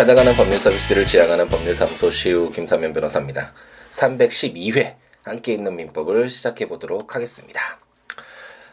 찾아가는 법률 서비스를 지향하는 법률사무소 시우 김사면 변호사입니다. 312회 함께 있는 민법을 시작해 보도록 하겠습니다.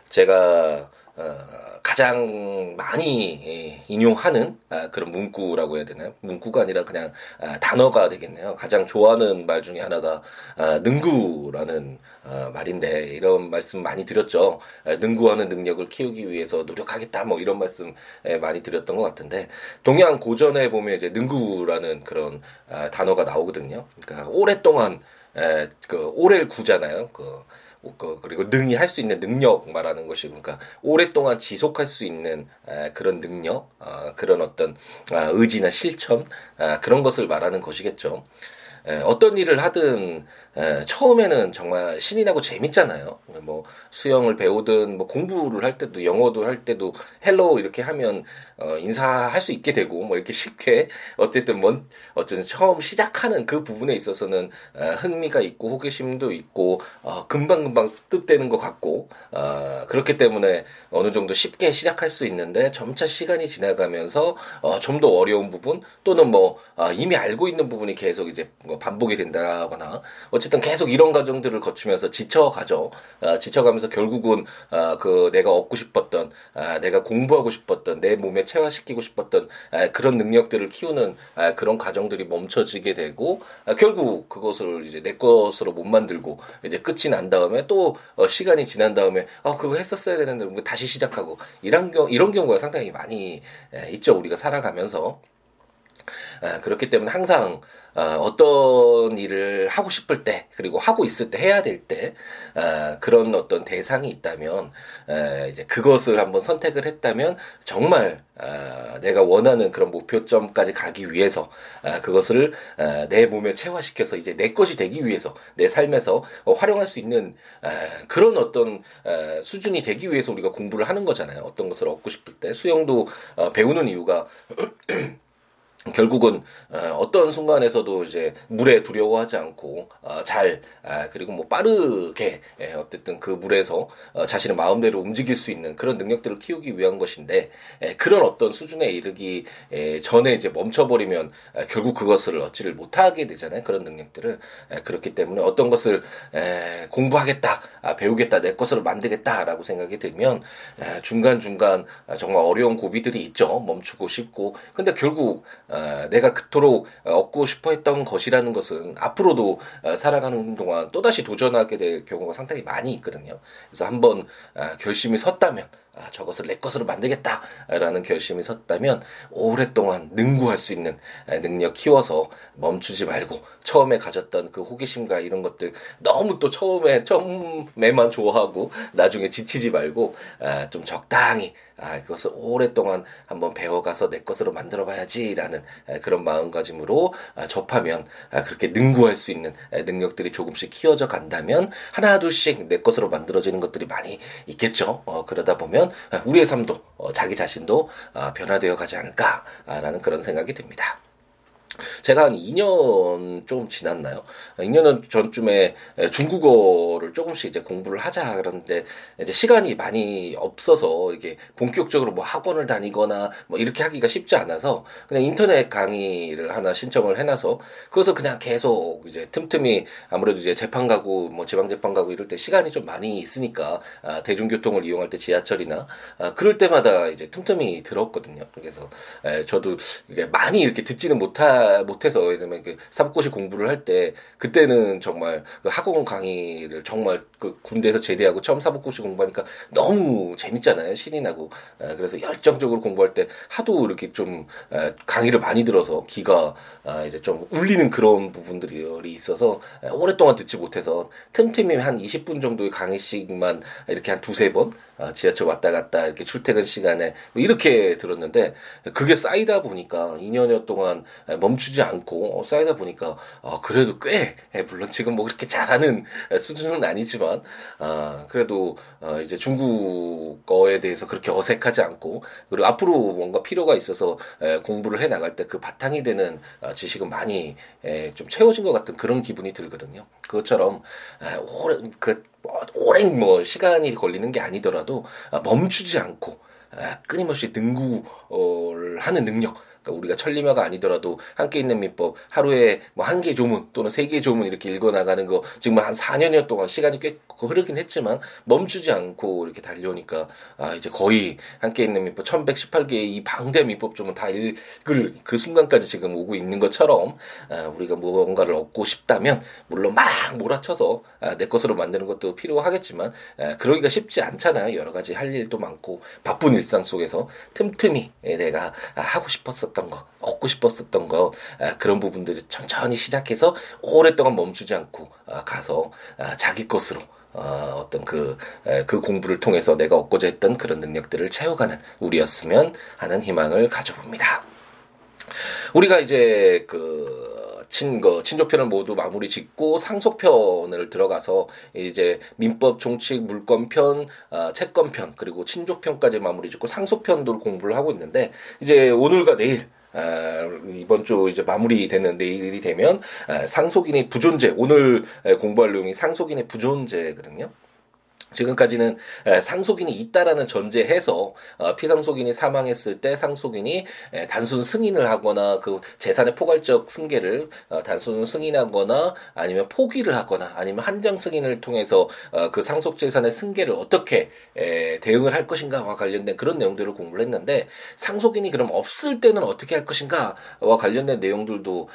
제가 어, 가장 많이 예, 인용하는 아, 그런 문구라고 해야 되나요? 문구가 아니라 그냥 아, 단어가 되겠네요. 가장 좋아하는 말 중에 하나가 아, 능구라는 어, 말인데 이런 말씀 많이 드렸죠. 능구하는 능력을 키우기 위해서 노력하겠다 뭐 이런 말씀 많이 드렸던 것 같은데 동양 고전에 보면 이제 능구라는 그런 단어가 나오거든요. 그러니까 오랫동안 그 오래를 구잖아요. 그 그, 그리고 능이 할수 있는 능력 말하는 것이 그러니까 오랫동안 지속할 수 있는 그런 능력, 어, 그런 어떤 아, 의지나 실천 아, 그런 것을 말하는 것이겠죠. 어떤 일을 하든 처음에는 정말 신이 나고 재밌잖아요. 뭐 수영을 배우든 뭐 공부를 할 때도 영어도 할 때도 hello 이렇게 하면 어, 인사할 수 있게 되고 뭐 이렇게 쉽게 어쨌든 뭔 어쨌든 처음 시작하는 그 부분에 있어서는 어, 흥미가 있고 호기심도 있고 어, 금방 금방 습득되는 것 같고 어, 그렇기 때문에 어느 정도 쉽게 시작할 수 있는데 점차 시간이 지나가면서 어, 좀더 어려운 부분 또는 뭐 어, 이미 알고 있는 부분이 계속 이제 뭐 반복이 된다거나 어쨌든 계속 이런 과정들을 거치면서 지쳐가죠. 어, 지쳐가면서 결국은 어, 그 내가 얻고 싶었던, 아, 내가 공부하고 싶었던, 내 몸에 체화시키고 싶었던 아, 그런 능력들을 키우는 아, 그런 과정들이 멈춰지게 되고 아, 결국 그것을 이제 내 것으로 못 만들고 이제 끝이 난 다음에 또 어, 시간이 지난 다음에 어 그거 했었어야 되는데 뭐 다시 시작하고 이런 경우 이런 경우가 상당히 많이 에, 있죠. 우리가 살아가면서. 아, 그렇기 때문에 항상 어, 어떤 일을 하고 싶을 때 그리고 하고 있을 때 해야 될때 어, 그런 어떤 대상이 있다면 어, 이제 그것을 한번 선택을 했다면 정말 어, 내가 원하는 그런 목표점까지 가기 위해서 어, 그것을 어, 내 몸에 체화시켜서 이제 내 것이 되기 위해서 내 삶에서 어, 활용할 수 있는 어, 그런 어떤 어, 수준이 되기 위해서 우리가 공부를 하는 거잖아요. 어떤 것을 얻고 싶을 때 수영도 어, 배우는 이유가 결국은 어, 떤 순간에서도 이제 물에 두려워하지 않고 어, 잘 아, 그리고 뭐 빠르게 예, 어쨌든 그 물에서 어, 자신의 마음대로 움직일 수 있는 그런 능력들을 키우기 위한 것인데 예, 그런 어떤 수준에 이르기 예, 전에 이제 멈춰버리면 결국 그것을 얻지를 못하게 되잖아요 그런 능력들을. 그렇기 때문에 어떤 것을 공부하겠다 아, 배우겠다 내 것으로 만들겠다라고 생각이 들면 중간 중간 정말 어려운 고비들이 있죠. 멈추고 싶고. 근데 결국 어, 내가 그토록 얻고 싶어 했던 것이라는 것은 앞으로도 어, 살아가는 동안 또다시 도전하게 될 경우가 상당히 많이 있거든요. 그래서 한번 어, 결심이 섰다면 아, 저것을 내 것으로 만들겠다라는 결심이 섰다면 오랫동안 능구할 수 있는 능력 키워서 멈추지 말고 처음에 가졌던 그 호기심과 이런 것들 너무 또 처음에 처음에만 좋아하고 나중에 지치지 말고 아, 좀 적당히 아, 그것을 오랫동안 한번 배워가서 내 것으로 만들어 봐야지라는 그런 마음가짐으로 접하면 그렇게 능구할 수 있는 능력들이 조금씩 키워져 간다면 하나 둘씩 내 것으로 만들어지는 것들이 많이 있겠죠. 어, 그러다 보면 되면 우리의 삶도 어, 자기 자신도 어, 변화되어 가지 않을까라는 그런 생각이 듭니다. 제가 한 2년 좀 지났나요? 2년 전쯤에 중국어를 조금씩 이제 공부를 하자 그러는데 이제 시간이 많이 없어서 이렇게 본격적으로 뭐 학원을 다니거나 뭐 이렇게 하기가 쉽지 않아서 그냥 인터넷 강의를 하나 신청을 해놔서 그것을 그냥 계속 이제 틈틈이 아무래도 이제 재판 가고 뭐 지방 재판 가고 이럴 때 시간이 좀 많이 있으니까 아, 대중교통을 이용할 때 지하철이나 아, 그럴 때마다 이제 틈틈이 들었거든요. 그래서 에, 저도 이게 많이 이렇게 듣지는 못하 못해서 왜냐면 그 사법고시 공부를 할 때 그때는 정말 그 학원 강의를 정말 그 군대에서 제대하고 처음 사법고시 공부하니까 너무 재밌잖아요 신이 나고. 아, 그래서 열정적으로 공부할 때 하도 이렇게 좀 아, 강의를 많이 들어서 귀가 아, 이제 좀 울리는 그런 부분들이 있어서 오랫동안 듣지 못해서 틈틈이 한 20분 정도의 강의씩만 이렇게 한 두세 번 지하철 왔다 갔다 이렇게 출퇴근 시간에 뭐 이렇게 들었는데 그게 쌓이다 보니까 2년여 동안 멈추지 않고 쌓이다 보니까 어, 그래도 꽤 예, 물론 지금 뭐 그렇게 잘하는 수준은 아니지만 아 그래도 어, 이제 중국어에 대해서 그렇게 어색하지 않고 그리고 앞으로 뭔가 필요가 있어서 에, 공부를 해 나갈 때 그 바탕이 되는 어, 지식은 많이 에, 좀 채워진 것 같은 그런 기분이 들거든요. 그것처럼 에, 오랜 그 오랜 뭐 시간이 걸리는 게 아니더라도 아, 멈추지 않고 아, 끊임없이 능구를 하는 능력 그러니까 우리가 천리마가 아니더라도 함께 있는 민법 하루에 뭐 한 개 조문 또는 세 개 조문 이렇게 읽어 나가는 거 지금 한 4년여 동안 시간이 꽤 흐르긴 했지만 멈추지 않고 이렇게 달려오니까 아 이제 거의 함께 있는 민법 1118개의 이 방대한 민법 조문 다 읽을 그 순간까지 지금 오고 있는 것처럼 아, 우리가 무언가를 얻고 싶다면 물론 막 몰아쳐서 아, 내 것으로 만드는 것도 필요하겠지만 아, 그러기가 쉽지 않잖아요. 여러 가지 할 일도 많고 바쁜 일상 속에서 틈틈이 내가 하고 싶었었던 거, 얻고 싶었었던 거 그런 부분들을 천천히 시작해서 오랫동안 멈추지 않고 가서 자기 것으로 어, 어떤 그, 그 공부를 통해서 내가 얻고자 했던 그런 능력들을 채워가는 우리였으면 하는 희망을 가져봅니다. 우리가 이제 그, 친, 거, 친조편을 모두 마무리 짓고 상속편을 들어가서 이제 민법, 종칙, 물권편, 어, 채권편, 그리고 친조편까지 마무리 짓고 상속편도 공부를 하고 있는데 이제 오늘과 내일 아, 이번 주 이제 마무리되는 내일이 되면 아, 상속인의 부존재 오늘 공부할 내용이 상속인의 부존재거든요. 지금까지는 상속인이 있다라는 전제해서 어, 피상속인이 사망했을 때 상속인이 단순 승인을 하거나 그 재산의 포괄적 승계를 어, 단순 승인하거나 아니면 포기를 하거나 아니면 한정 승인을 통해서 어, 그 상속 재산의 승계를 어떻게 대응을 할 것인가와 관련된 그런 내용들을 공부를 했는데 상속인이 그럼 없을 때는 어떻게 할 것인가와 관련된 내용들도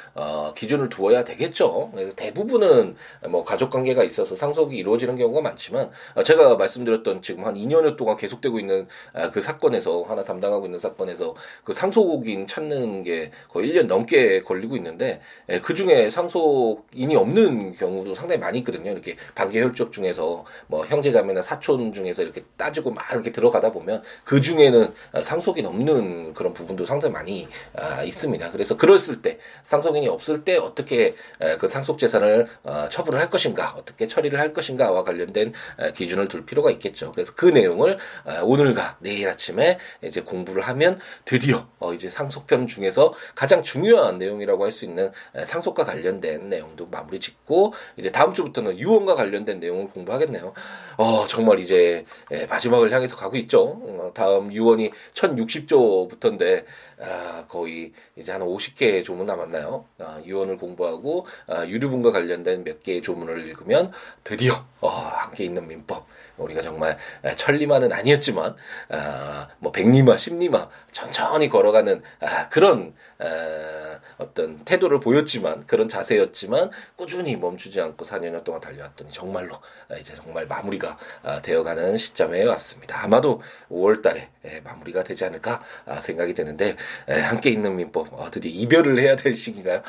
기준을 두어야 되겠죠. 대부분은 뭐 가족 관계가 있어서 상속이 이루어지는 경우가 많지만 제가 말씀드렸던 지금 한 2년여 동안 계속되고 있는 아, 그 사건에서 하나 담당하고 있는 사건에서 그 상속인 찾는 게 거의 1년 넘게 걸리고 있는데 예, 그 중에 상속인이 없는 경우도 상당히 많이 있거든요. 이렇게 반계 혈족 중에서 뭐 형제자매나 사촌 중에서 이렇게 따지고 막 이렇게 들어가다 보면 그 중에는 상속인 없는 그런 부분도 상당히 많이 아, 있습니다. 그래서 그랬을 때 상속인이 없을 때 어떻게 그 상속 재산을 어, 처분을 할 것인가, 어떻게 처리를 할 것인가와 관련된 기준 기준을 둘 필요가 있겠죠. 그래서 그 내용을 아, 오늘과 내일 아침에 이제 공부를 하면 드디어 어 이제 상속편 중에서 가장 중요한 내용이라고 할 수 있는 상속과 관련된 내용도 마무리 짓고 이제 다음 주부터는 유언과 관련된 내용을 공부하겠네요. 어 정말 이제 마지막을 향해서 가고 있죠. 어, 다음 유언이 1060조부터인데 아, 거의 이제 한 50개의 조문 남았나요? 아, 유언을 공부하고 아, 유류분과 관련된 몇 개의 조문을 읽으면 드디어 어, 함께 있는 민법 우리가 정말 천리마는 아니었지만 아, 뭐 백리마, 십리마 천천히 걸어가는 아, 그런 아, 어떤 태도를 보였지만 그런 자세였지만 꾸준히 멈추지 않고 4년 동안 달려왔더니 정말로 이제 정말 마무리가 되어가는 시점에 왔습니다. 아마도 5월달에 마무리가 되지 않을까 생각이 되는데 함께 있는 민법 어, 드디어 이별을 해야 될 시기인가요?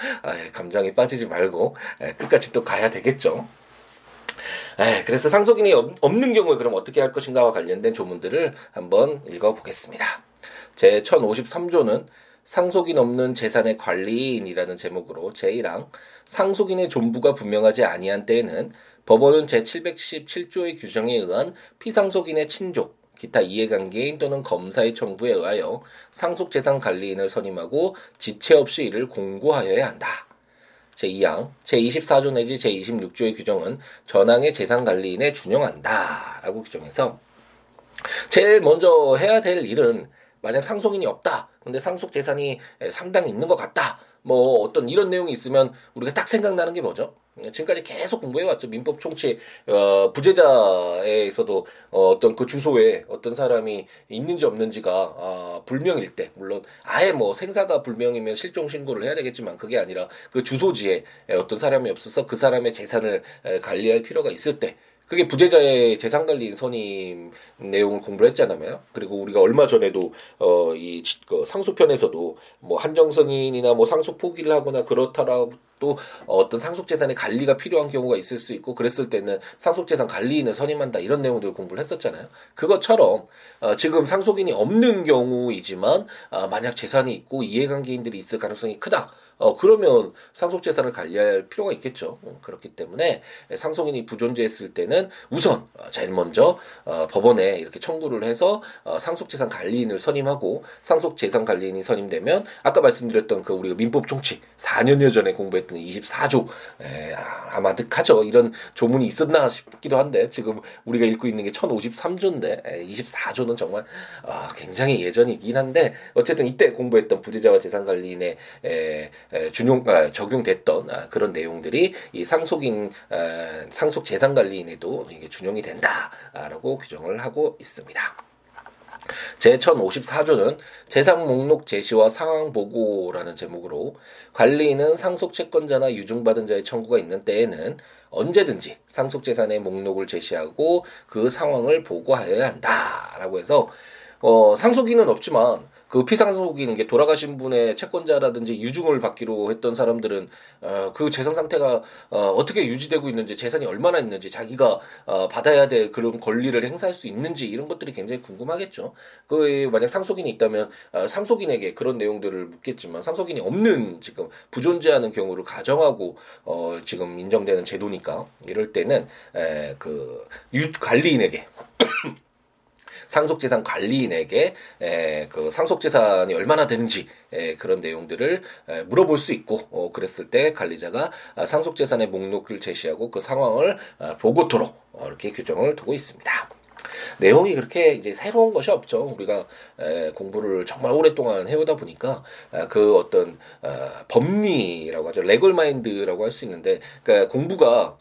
감정이 빠지지 말고 끝까지 또 가야 되겠죠. 에, 그래서 상속인이 없는 경우에 그럼 어떻게 할 것인가와 관련된 조문들을 한번 읽어보겠습니다. 제 1053조는 상속인 없는 재산의 관리인이라는 제목으로 제1항 상속인의 존부가 분명하지 아니한 때에는 법원은 제777조의 규정에 의한 피상속인의 친족, 기타 이해관계인 또는 검사의 청구에 의하여 상속재산 관리인을 선임하고 지체 없이 이를 공고하여야 한다. 제2항, 제24조 내지 제26조의 규정은 전항의 재산관리인에 준용한다. 라고 규정해서 제일 먼저 해야 될 일은 만약 상속인이 없다. 근데 상속 재산이 상당히 있는 것 같다. 뭐 어떤 이런 내용이 있으면 우리가 딱 생각나는 게 뭐죠? 지금까지 계속 공부해왔죠. 민법 총칙 어, 부재자에서도 어, 어떤 그 주소에 어떤 사람이 있는지 없는지가 어, 불명일 때 물론 아예 뭐 생사가 불명이면 실종 신고를 해야 되겠지만 그게 아니라 그 주소지에 어떤 사람이 없어서 그 사람의 재산을 관리할 필요가 있을 때 그게 부재자의 재산관리인 선임 내용을 공부를 했잖아요. 그리고 우리가 얼마 전에도 어 이 그 상속편에서도 뭐 한정선인이나 뭐 상속 포기를 하거나 그렇더라도 어떤 상속재산의 관리가 필요한 경우가 있을 수 있고 그랬을 때는 상속재산 관리인을 선임한다 이런 내용들을 공부를 했었잖아요. 그것처럼 어 지금 상속인이 없는 경우이지만 어 만약 재산이 있고 이해관계인들이 있을 가능성이 크다. 어 그러면 상속 재산을 관리할 필요가 있겠죠. 어, 그렇기 때문에 상속인이 부존재했을 때는 우선 어, 제일 먼저 어, 법원에 이렇게 청구를 해서 어, 상속 재산 관리인을 선임하고 상속 재산 관리인이 선임되면 아까 말씀드렸던 그 우리가 민법 총칙 4년여 전에 공부했던 24조 에, 아, 아마득하죠. 이런 조문이 있었나 싶기도 한데 지금 우리가 읽고 있는 게 1053조인데 24조는 정말 아, 굉장히 예전이긴 한데 어쨌든 이때 공부했던 부재자와 재산 관리인의 에, 에, 준용 아, 적용됐던 아, 그런 내용들이 이 상속인 아, 상속 재산 관리인에도 이게 준용이 된다라고 규정을 하고 있습니다. 제1054조는 재산 목록 제시와 상황 보고라는 제목으로 관리인은 상속 채권자나 유증받은 자의 청구가 있는 때에는 언제든지 상속 재산의 목록을 제시하고 그 상황을 보고하여야 한다라고 해서 어 상속인은 없지만 그 피상속인 게 돌아가신 분의 채권자라든지 유증을 받기로 했던 사람들은 어, 그 재산 상태가 어, 어떻게 유지되고 있는지 재산이 얼마나 있는지 자기가 어, 받아야 될 그런 권리를 행사할 수 있는지 이런 것들이 굉장히 궁금하겠죠. 그 만약 상속인이 있다면 어, 상속인에게 그런 내용들을 묻겠지만 상속인이 없는 지금 부존재하는 경우를 가정하고 어, 지금 인정되는 제도니까 이럴 때는 에, 그 유, 관리인에게 상속재산 관리인에게 에, 그 상속재산이 얼마나 되는지 에, 그런 내용들을 에, 물어볼 수 있고 어, 그랬을 때 관리자가 아, 상속재산의 목록을 제시하고 그 상황을 아, 보고토록 어, 이렇게 규정을 두고 있습니다. 내용이 그렇게 이제 새로운 것이 없죠. 우리가 에, 공부를 정말 오랫동안 해오다 보니까 아, 그 어떤 아, 법리라고 하죠. 레걸 마인드라고 할 수 있는데 그러니까 공부가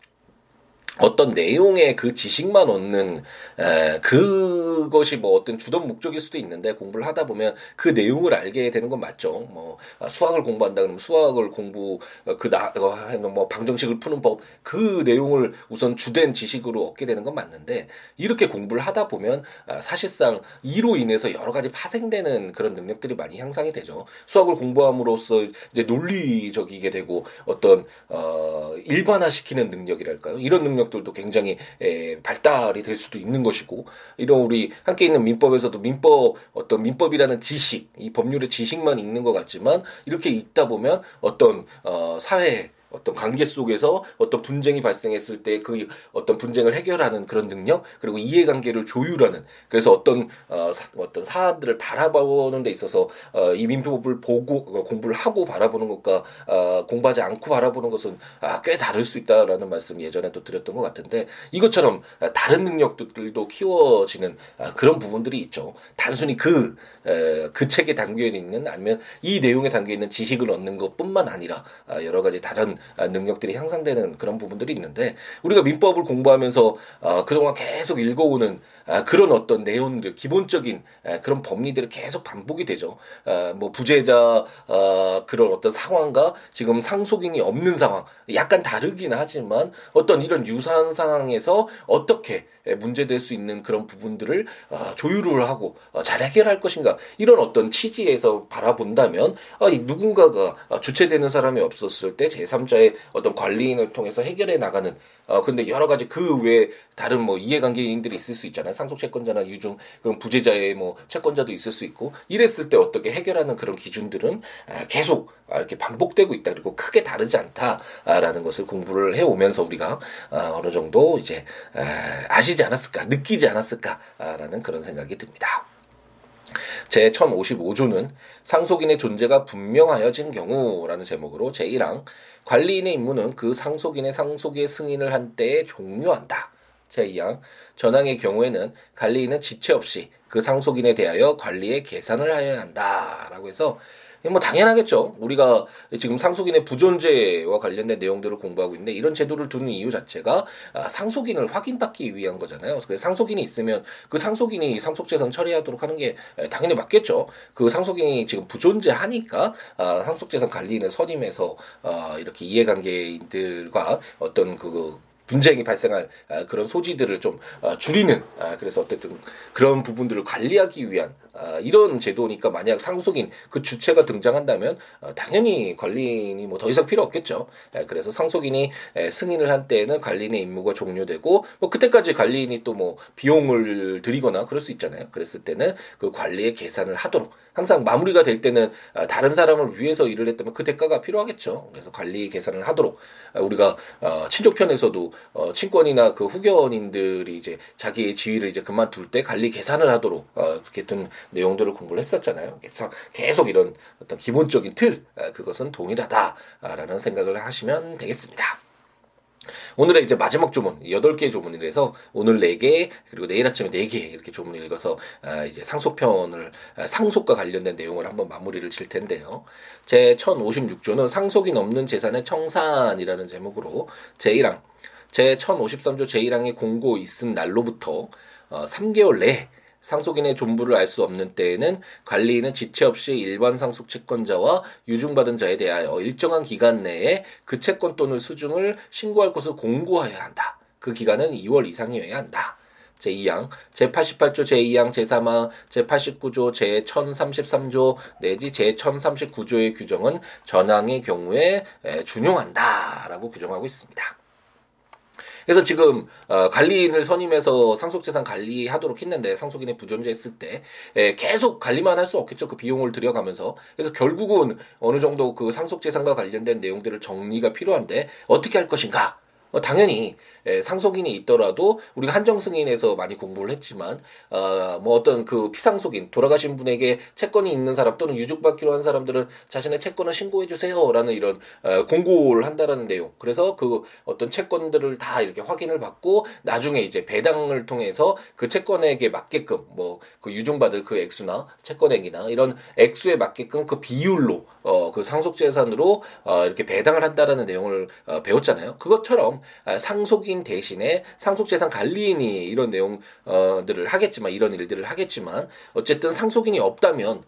어떤 내용의 그 지식만 얻는 에, 그것이 뭐 어떤 주된 목적일 수도 있는데 공부를 하다 보면 그 내용을 알게 되는 건 맞죠. 뭐 아, 수학을 공부한다 그러면 수학을 공부 어, 그나뭐 방정식을 푸는 법 그 내용을 우선 주된 지식으로 얻게 되는 건 맞는데 이렇게 공부를 하다 보면 아, 사실상 이로 인해서 여러 가지 파생되는 그런 능력들이 많이 향상이 되죠. 수학을 공부함으로써 이제 논리적이게 되고 어떤 어 일반화시키는 능력이랄까요? 이런 능력 능력들도 굉장히 에, 발달이 될 수도 있는 것이고 이런 우리 함께 있는 민법에서도 민법 어떤 민법이라는 지식 이 법률의 지식만 있는 것 같지만 이렇게 있다 보면 어떤 어, 사회 어떤 관계 속에서 어떤 분쟁이 발생했을 때 그 어떤 분쟁을 해결하는 그런 능력 그리고 이해관계를 조율하는 그래서 어떤 어, 사, 어떤 사안들을 바라보는 데 있어서 어, 이 민법을 보고 어, 공부를 하고 바라보는 것과 어, 공부하지 않고 바라보는 것은 아, 꽤 다를 수 있다라는 말씀 예전에 또 드렸던 것 같은데 이것처럼 다른 능력들도 키워지는 아, 그런 부분들이 있죠. 단순히 그, 에, 그 책에 담겨 있는 아니면 이 내용에 담겨 있는 지식을 얻는 것뿐만 아니라 아, 여러 가지 다른 아, 능력들이 향상되는 그런 부분들이 있는데 우리가 민법을 공부하면서 어, 그동안 계속 읽어오는 아, 그런 어떤 내용들 기본적인 그런 법리들이 계속 반복이 되죠. 아, 뭐 부재자 그런 어떤 상황과 지금 상속인이 없는 상황 약간 다르긴 하지만 어떤 이런 유사한 상황에서 어떻게 문제될 수 있는 그런 부분들을 조율을 하고 어, 잘 해결할 것인가. 이런 어떤 취지에서 바라본다면 누군가가 주체되는 사람이 없었을 때 제3자의 나라의 어떤 관리인을 통해서 해결해 나가는 어 근데 여러 가지 그 외에 다른 뭐 이해관계인들이 있을 수 있잖아요. 상속 채권자나 유증 그런 부재자의 뭐 채권자도 있을 수 있고 이랬을 때 어떻게 해결하는 그런 기준들은 아, 계속 아, 이렇게 반복되고 있다 그리고 크게 다르지 않다라는 것을 공부를 해 오면서 우리가 아, 어느 정도 이제 아시지 않았을까 느끼지 않았을까라는 그런 생각이 듭니다. 제 1055조는 상속인의 존재가 분명하여진 경우라는 제목으로 제1항 관리인의 임무는 그 상속인의 상속의 승인을 한 때에 종료한다. 제2항 전항의 경우에는 관리인은 지체 없이 그 상속인에 대하여 관리의 계산을 하여야 한다라고 해서 뭐 당연하겠죠. 우리가 지금 상속인의 부존재와 관련된 내용들을 공부하고 있는데 이런 제도를 두는 이유 자체가 아, 상속인을 확인받기 위한 거잖아요. 그래서 상속인이 있으면 그 상속인이 상속재산 처리하도록 하는 게 당연히 맞겠죠. 그 상속인이 지금 부존재하니까 아, 상속재산 관리인을 선임해서 아, 이렇게 이해관계인들과 어떤 그 분쟁이 발생할 아, 그런 소지들을 좀 아, 줄이는 아, 그래서 어쨌든 그런 부분들을 관리하기 위한 아, 이런 제도니까 만약 상속인 그 주체가 등장한다면 어, 당연히 관리인이 뭐 더 이상 필요 없겠죠. 예, 그래서 상속인이 예, 승인을 한 때에는 관리인의 임무가 종료되고 뭐 그때까지 관리인이 또 뭐 비용을 들이거나 그럴 수 있잖아요. 그랬을 때는 그 관리의 계산을 하도록 항상 마무리가 될 때는 아, 다른 사람을 위해서 일을 했다면 그 대가가 필요하겠죠. 그래서 관리 계산을 하도록 아, 우리가 어, 친족편에서도 어, 친권이나 그 후견인들이 이제 자기의 지위를 이제 그만둘 때 관리 계산을 하도록 어, 이렇게 든 내용들을 공부를 했었잖아요. 그래서 계속 이런 어떤 기본적인 틀 아, 그것은 동일하다라는 생각을 하시면 되겠습니다. 오늘의 이제 마지막 조문, 8개의 조문이라서 오늘 4개, 그리고 내일 아침에 4개 이렇게 조문을 읽어서 아, 이제 상속편을, 아, 상속과 관련된 내용을 한번 마무리를 칠 텐데요. 제 1056조는 상속인 없는 재산의 청산이라는 제목으로 제1항, 제 1053조 제1항의 공고 있은 날로부터 어, 3개월 내에 상속인의 존부를 알 수 없는 때에는 관리인은 지체 없이 일반 상속 채권자와 유증받은 자에 대하여 일정한 기간 내에 그 채권 또는 수중을 신고할 것을 공고하여야 한다. 그 기간은 2월 이상이어야 한다. 제2항, 제88조 제2항 제3항, 제89조 제1033조 내지 제1039조의 규정은 전항의 경우에 준용한다라고 규정하고 있습니다. 그래서 지금 어, 관리인을 선임해서 상속재산 관리하도록 했는데 상속인의 부존재했을 때 에, 계속 관리만 할 수 없겠죠. 그 비용을 들여가면서 그래서 결국은 어느 정도 그 상속재산과 관련된 내용들을 정리가 필요한데 어떻게 할 것인가? 어, 당연히 예, 상속인이 있더라도 우리가 한정 승인에서 많이 공부를 했지만 어, 뭐 어떤 그 피상속인 돌아가신 분에게 채권이 있는 사람 또는 유족받기로 한 사람들은 자신의 채권을 신고해 주세요라는 이런 어, 공고를 한다라는 내용. 그래서 그 어떤 채권들을 다 이렇게 확인을 받고 나중에 이제 배당을 통해서 그 채권에게 맞게끔 뭐 그 유증받을 그 액수나 채권액이나 이런 액수에 맞게끔 그 비율로 어, 그 상속재산으로 어, 이렇게 배당을 한다라는 내용을 어, 배웠잖아요. 그것처럼 아, 상속인 대신에 상속재산 관리인이 이런 내용들을 하겠지만 이런 일들을 하겠지만 어쨌든 상속인이 없다면 어,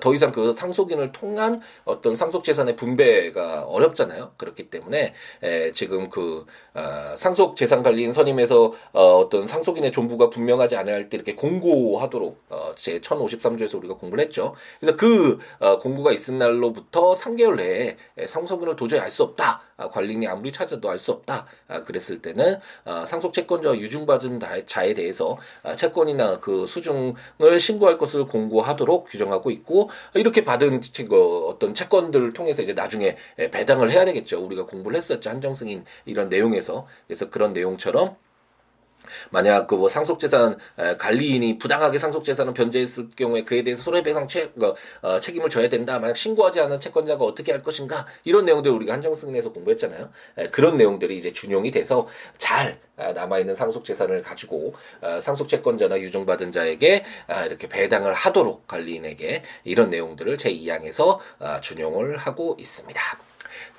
더 이상 그 상속인을 통한 어떤 상속 재산의 분배가 어렵잖아요. 그렇기 때문에 에, 지금 그 어, 상속 재산 관리인 선임에서 어, 어떤 상속인의 존부가 분명하지 할때 이렇게 공고하도록 어, 제 1053조에서 우리가 공부를 했죠. 그래서 그 어, 공고가 있은 날로부터 3개월 내에 상속인을 도저히 알 수 없다. 아, 관리인이 아무리 찾아도 알 수 없다. 아, 그랬을 때는 어, 상속 채권자와 유증받은 자에 대해서 아, 채권이나 그 수중을 신고할 것을 공고하도록 규정하고 있고 있고 이렇게 받은 그 어떤 채권들을 통해서 이제 나중에 배당을 해야 되겠죠. 우리가 공부를 했었죠. 한정승인 이런 내용에서 그래서 그런 내용처럼 만약 그 뭐 상속재산 관리인이 부당하게 상속재산을 변제했을 경우에 그에 대해서 손해배상 채, 그, 어, 책임을 져야 된다. 만약 신고하지 않은 채권자가 어떻게 할 것인가 이런 내용들 우리가 한정승인에서 공부했잖아요. 에, 그런 내용들이 이제 준용이 돼서 잘 아, 남아 있는 상속재산을 가지고 어, 상속채권자나 유증받은 자에게 아, 이렇게 배당을 하도록 관리인에게 이런 내용들을 제 2항에서 아, 준용을 하고 있습니다.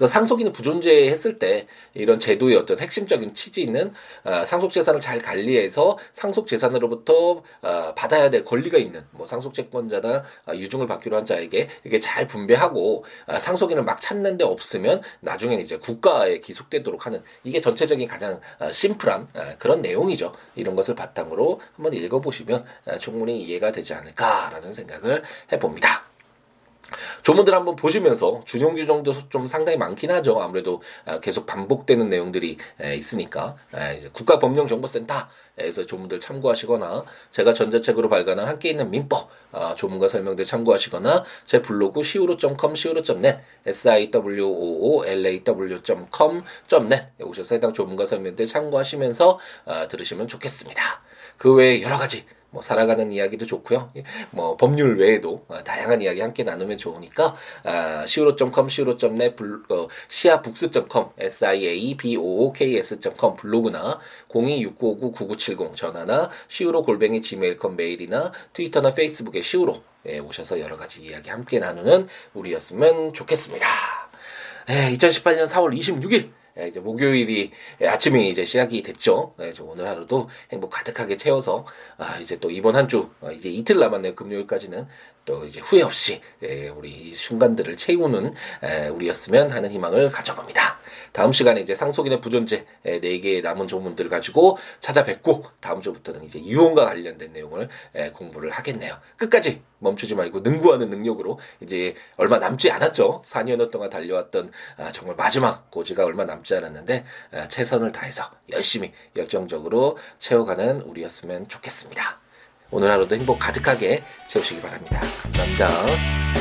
그래서 상속인이 부존재했을 때 이런 제도의 어떤 핵심적인 취지는 어, 상속 재산을 잘 관리해서 상속 재산으로부터 어, 받아야 될 권리가 있는 뭐 상속 채권자나 어, 유증을 받기로 한 자에게 이게 잘 분배하고 어, 상속인을 막 찾는 데 없으면 나중에는 이제 국가에 기속되도록 하는 이게 전체적인 가장 어, 심플한 어, 그런 내용이죠. 이런 것을 바탕으로 한번 읽어보시면 어, 충분히 이해가 되지 않을까라는 생각을 해봅니다. 조문들 한번 보시면서 준용 규정도 좀 상당히 많긴 하죠. 아무래도 아, 계속 반복되는 내용들이 있으니까 이제 국가법령정보센터에서 조문들 참고하시거나 제가 전자책으로 발간한 함께 있는 민법 아, 조문과 설명들 참고하시거나 제 블로그 siwo.com siwo.net siwoolaw.com.net 오셔서 해당 조문과 설명들 참고하시면서 아, 들으시면 좋겠습니다. 그 외에 여러 가지 뭐 살아가는 이야기도 좋고요. 뭐 법률 외에도 어, 다양한 이야기 함께 나누면 좋으니까 아, siwo.com, siwo.net, 어, siabooks.com, siabooks.com 블로그나 026959-9970 전화나 siwo 골뱅이 gmail.com 메일이나 트위터나 페이스북에 siwo 예, 오셔서 여러 가지 이야기 함께 나누는 우리였으면 좋겠습니다. 예, 2018년 4월 26일 예, 이제 목요일이 예, 아침이 이제 시작이 됐죠. 예, 오늘 하루도 행복 가득하게 채워서 아, 이제 또 이번 한 주, 어, 이제 이틀 남았네요. 금요일까지는 또 이제 후회 없이 예, 우리 이 순간들을 채우는 예, 우리였으면 하는 희망을 가져봅니다. 다음 시간에 이제 상속인의 부존재 예, 네 개의 남은 조문들을 가지고 찾아뵙고 다음 주부터는 이제 유언과 관련된 내용을 공부를 하겠네요. 끝까지 멈추지 말고 능구하는 능력으로 이제 얼마 남지 않았죠. 4년여 동안 달려왔던 아, 정말 마지막 고지가 얼마 남지 않았는데 아, 최선을 다해서 열심히 열정적으로 채워가는 우리였으면 좋겠습니다. 오늘 하루도 행복 가득하게 채우시기 바랍니다. 감사합니다.